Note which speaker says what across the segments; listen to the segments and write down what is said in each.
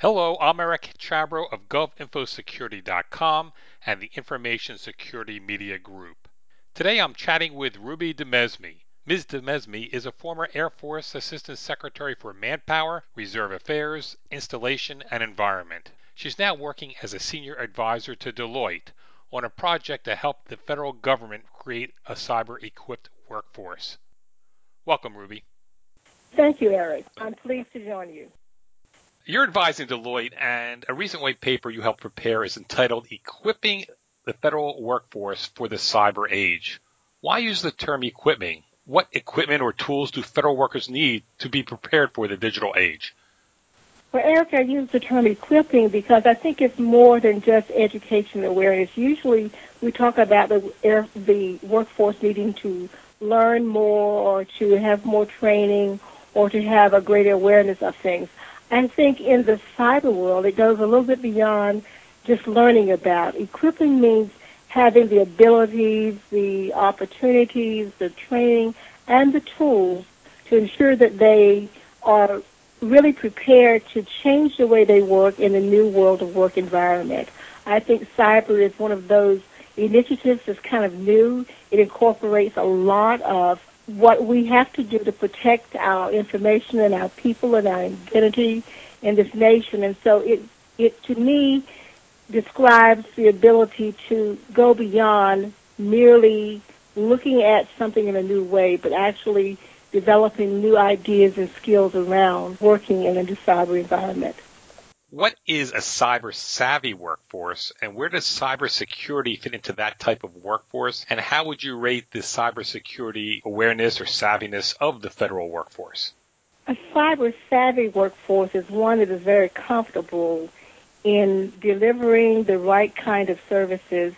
Speaker 1: Hello, I'm Eric Chabrow of GovInfoSecurity.com and the Information Security Media Group. Today I'm chatting with Ruby DeMesme. Ms. DeMesme is a former Air Force Assistant Secretary for Manpower, Reserve Affairs, Installation, and Environment. She's now working as a senior advisor to Deloitte on a project to help the federal government create a cyber equipped workforce. Welcome, Ruby.
Speaker 2: Thank you, Eric. I'm pleased to join you.
Speaker 1: You're advising Deloitte, and a recent white paper you helped prepare is entitled Equipping the Federal Workforce for the Cyber Age. Why use the term equipping? What equipment or tools do federal workers need to be prepared for the digital age?
Speaker 2: Well, Eric, I use the term equipping because I think it's more than just education awareness. Usually we talk about the, the workforce needing to learn more or to have more training or to have a greater awareness of things. I think in the cyber world, it goes a little bit beyond just learning about. Equipping means having the abilities, the opportunities, the training, and the tools to ensure that they are really prepared to change the way they work in the new world of work environment. I think cyber is one of those initiatives that's kind of new. It incorporates a lot of what we have to do to protect our information and our people and our identity in this nation. And so it, it to me describes the ability to go beyond merely looking at something in a new way, but actually developing new ideas and skills around working in a cyber environment.
Speaker 1: What is a cyber savvy workforce and where does cybersecurity fit into that type of workforce? And how would you rate the cybersecurity awareness or savviness of the federal workforce?
Speaker 2: A cyber savvy workforce is one that is very comfortable in delivering the right kind of services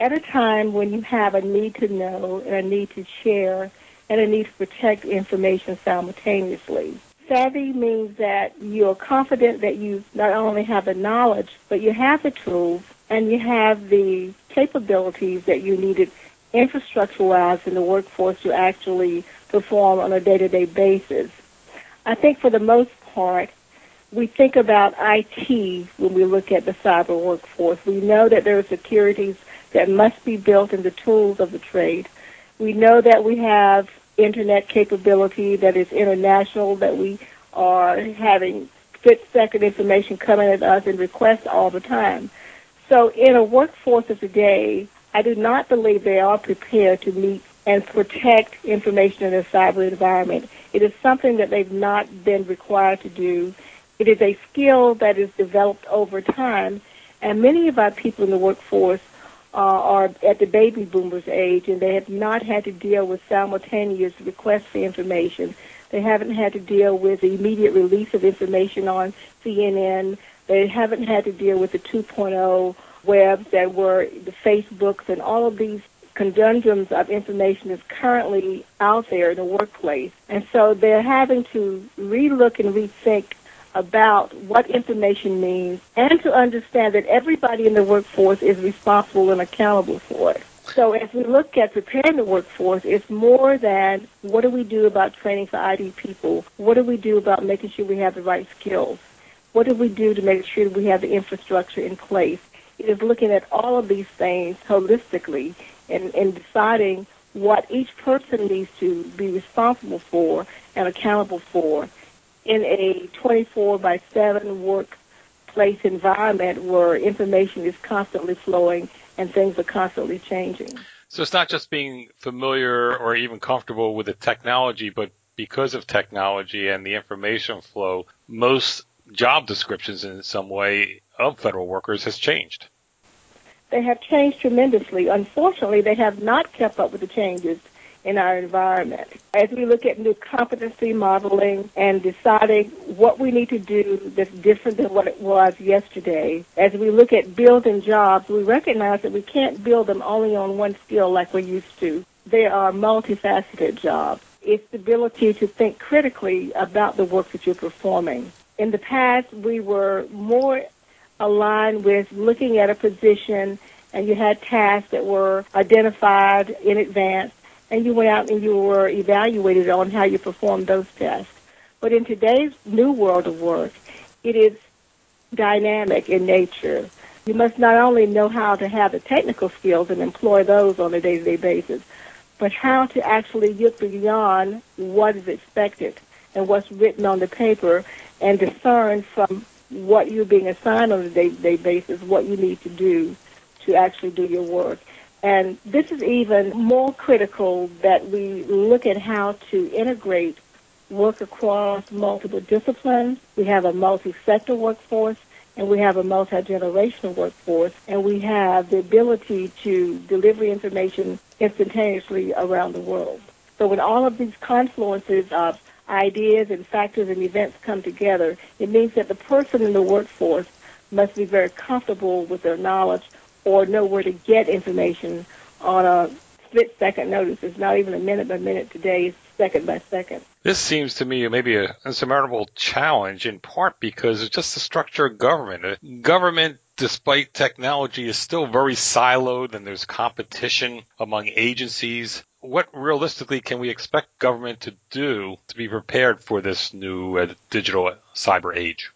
Speaker 2: at a time when you have a need to know and a need to share and a need to protect information simultaneously. Savvy means that you're confident that you not only have the knowledge, but you have the tools and you have the capabilities that you needed infrastructure-wise in the workforce to actually perform on a day-to-day basis. I think for the most part, we think about IT when we look at the cyber workforce. We know that there are securities that must be built in the tools of the trade. We know that we have internet capability that is international, that we are having split second information coming at us and requests all the time. So in a workforce of today, I do not believe they are prepared to meet and protect information in a cyber environment. It is something that they've not been required to do. It is a skill that is developed over time, and many of our people in the workforce uh, are at the baby boomers age and they have not had to deal with simultaneous requests for information. They haven't had to deal with the immediate release of information on CNN. They haven't had to deal with the 2.0 webs that were the Facebooks and all of these conundrums of information is currently out there in the workplace. And so they're having to relook and rethink about what information means and to understand that everybody in the workforce is responsible and accountable for it. So as we look at preparing the workforce, it's more than what do we do about training for IT people? What do we do about making sure we have the right skills? What do we do to make sure we have the infrastructure in place? It is looking at all of these things holistically and, and deciding what each person needs to be responsible for and accountable for in a 24 by 7 workplace environment where information is constantly flowing and things are constantly changing.
Speaker 1: So it's not just being familiar or even comfortable with the technology, but because of technology and the information flow, most job descriptions in some way of federal workers has changed.
Speaker 2: They have changed tremendously. Unfortunately, they have not kept up with the changes in our environment. As we look at new competency modeling and deciding what we need to do that's different than what it was yesterday, as we look at building jobs, we recognize that we can't build them only on one skill like we used to. They are multifaceted jobs. It's the ability to think critically about the work that you're performing. In the past, we were more aligned with looking at a position and you had tasks that were identified in advance and you went out and you were evaluated on how you performed those tests. But in today's new world of work, it is dynamic in nature. You must not only know how to have the technical skills and employ those on a day-to-day basis, but how to actually look beyond what is expected and what's written on the paper and discern from what you're being assigned on a day-to-day basis what you need to do to actually do your work. And this is even more critical that we look at how to integrate work across multiple disciplines. We have a multi-sector workforce and we have a multi-generational workforce and we have the ability to deliver information instantaneously around the world. So when all of these confluences of ideas and factors and events come together, it means that the person in the workforce must be very comfortable with their knowledge or know where to get information on a split second notice. It's not even a minute by minute today, it's second by second.
Speaker 1: This seems to me maybe an insurmountable challenge in part because it's just the structure of government. Government, despite technology, is still very siloed and there's competition among agencies. What realistically can we expect government to do to be prepared for this new uh, digital cyber age?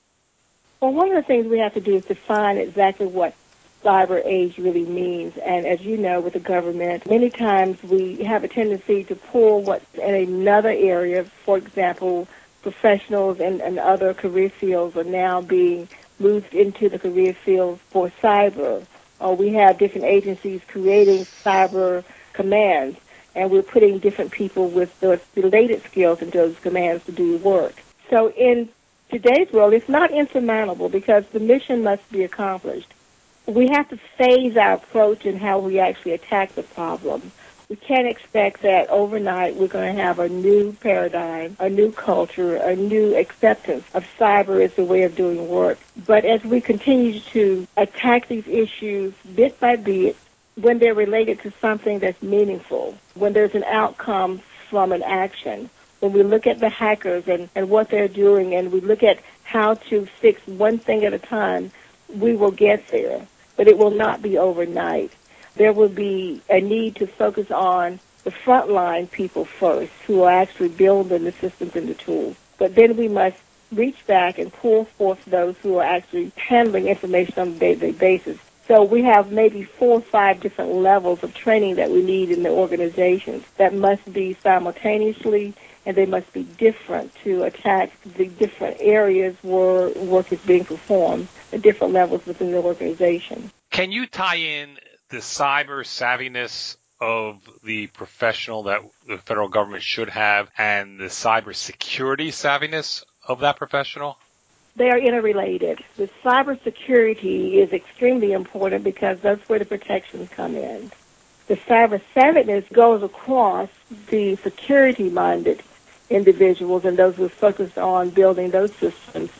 Speaker 2: Well, one of the things we have to do is define exactly what cyber age really means. And as you know, with the government, many times we have a tendency to pull what's in another area. For example, professionals and, and other career fields are now being moved into the career field for cyber. Or we have different agencies creating cyber commands, and we're putting different people with those related skills into those commands to do work. So in today's world, it's not insurmountable because the mission must be accomplished we have to phase our approach in how we actually attack the problem. We can't expect that overnight we're going to have a new paradigm, a new culture, a new acceptance of cyber as a way of doing work. But as we continue to attack these issues bit by bit, when they're related to something that's meaningful, when there's an outcome from an action, when we look at the hackers and, and what they're doing and we look at how to fix one thing at a time, we will get there but it will not be overnight. There will be a need to focus on the frontline people first who are actually building the systems and the tools. But then we must reach back and pull forth those who are actually handling information on a day-to-day basis. So we have maybe four or five different levels of training that we need in the organizations that must be simultaneously and they must be different to attack the different areas where work is being performed at different levels within the organization.
Speaker 1: Can you tie in the cyber savviness of the professional that the federal government should have and the cyber security savviness of that professional?
Speaker 2: They are interrelated. The cybersecurity is extremely important because that's where the protections come in. The cyber savviness goes across the security-minded individuals and those who are focused on building those systems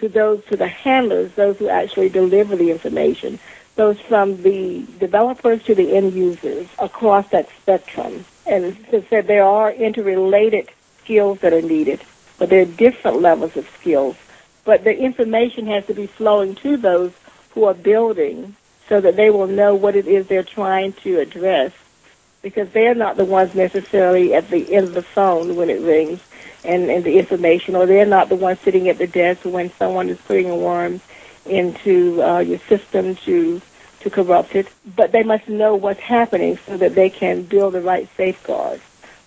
Speaker 2: to those to the handlers, those who actually deliver the information, those from the developers to the end users across that spectrum. And as I said, there are interrelated skills that are needed, but there are different levels of skills. But the information has to be flowing to those who are building so that they will know what it is they're trying to address because they're not the ones necessarily at the end of the phone when it rings and, and the information, or they're not the ones sitting at the desk when someone is putting a worm into uh, your system to to corrupt it. But they must know what's happening so that they can build the right safeguards.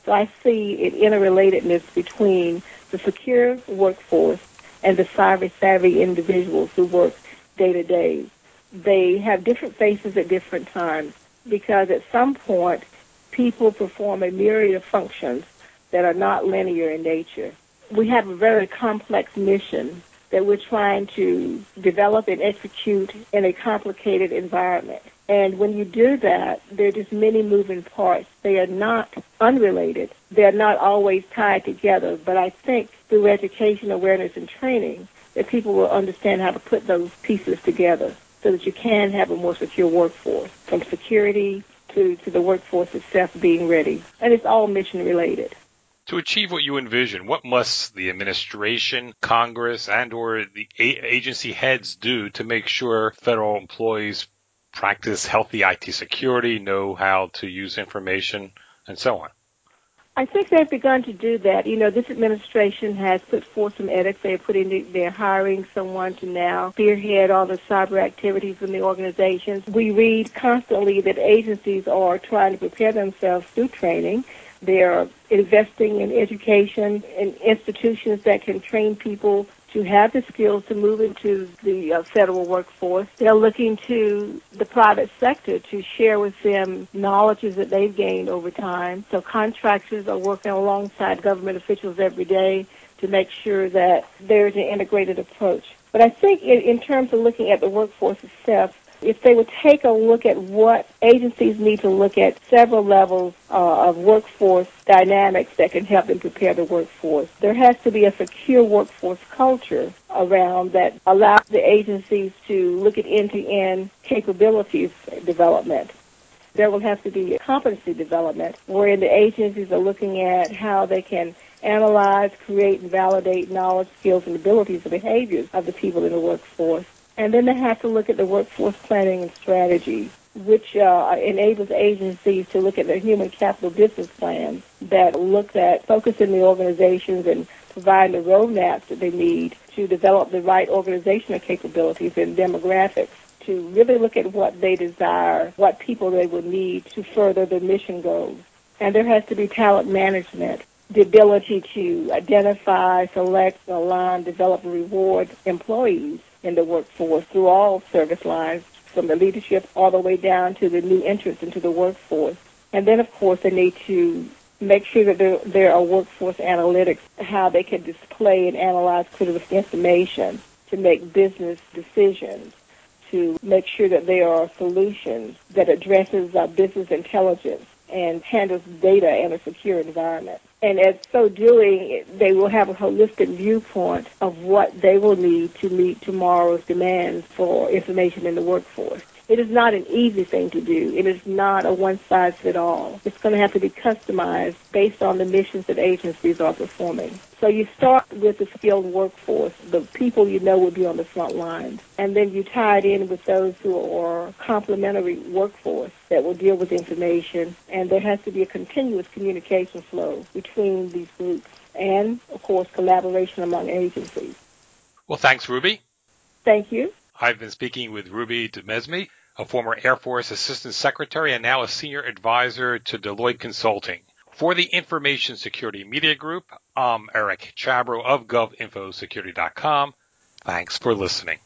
Speaker 2: So I see an interrelatedness between the secure workforce and the cyber savvy individuals who work day to day. They have different faces at different times because at some point people perform a myriad of functions that are not linear in nature. We have a very complex mission that we're trying to develop and execute in a complicated environment. And when you do that, there are just many moving parts. They are not unrelated. They're not always tied together. But I think through education, awareness, and training, that people will understand how to put those pieces together so that you can have a more secure workforce, from security to, to the workforce itself being ready. And it's all mission related.
Speaker 1: To achieve what you envision, what must the administration, Congress, and or the agency heads do to make sure federal employees practice healthy IT security, know how to use information, and so on?
Speaker 2: I think they've begun to do that. You know, this administration has put forth some edits. They're putting, they're hiring someone to now spearhead all the cyber activities in the organizations. We read constantly that agencies are trying to prepare themselves through training. They're investing in education in institutions that can train people to have the skills to move into the uh, federal workforce. They're looking to the private sector to share with them knowledges that they've gained over time. So contractors are working alongside government officials every day to make sure that there's an integrated approach. But I think in, in terms of looking at the workforce itself, if they would take a look at what agencies need to look at several levels uh, of workforce dynamics that can help them prepare the workforce. There has to be a secure workforce culture around that allows the agencies to look at end-to-end capabilities development. There will have to be competency development wherein the agencies are looking at how they can analyze, create, and validate knowledge, skills, and abilities and behaviors of the people in the workforce. And then they have to look at the workforce planning and strategy, which uh, enables agencies to look at their human capital business plans that look at focusing the organizations and providing the roadmaps that they need to develop the right organizational capabilities and demographics to really look at what they desire, what people they will need to further their mission goals. And there has to be talent management, the ability to identify, select, align, develop, and reward employees in the workforce through all service lines, from the leadership all the way down to the new entrants into the workforce. And then, of course, they need to make sure that there, there are workforce analytics, how they can display and analyze critical information to make business decisions, to make sure that there are solutions that addresses uh, business intelligence and handles data in a secure environment. And as so doing, they will have a holistic viewpoint of what they will need to meet tomorrow's demands for information in the workforce. It is not an easy thing to do. It is not a one size fit all. It's going to have to be customized based on the missions that agencies are performing. So you start with the skilled workforce, the people you know will be on the front lines, and then you tie it in with those who are complementary workforce that will deal with information, and there has to be a continuous communication flow between these groups and, of course, collaboration among agencies.
Speaker 1: Well, thanks, Ruby.
Speaker 2: Thank you.
Speaker 1: I've been speaking with Ruby DeMesme, a former Air Force Assistant Secretary and now a Senior Advisor to Deloitte Consulting. For the Information Security Media Group, I'm Eric Chabrow of GovInfoSecurity.com. Thanks for listening.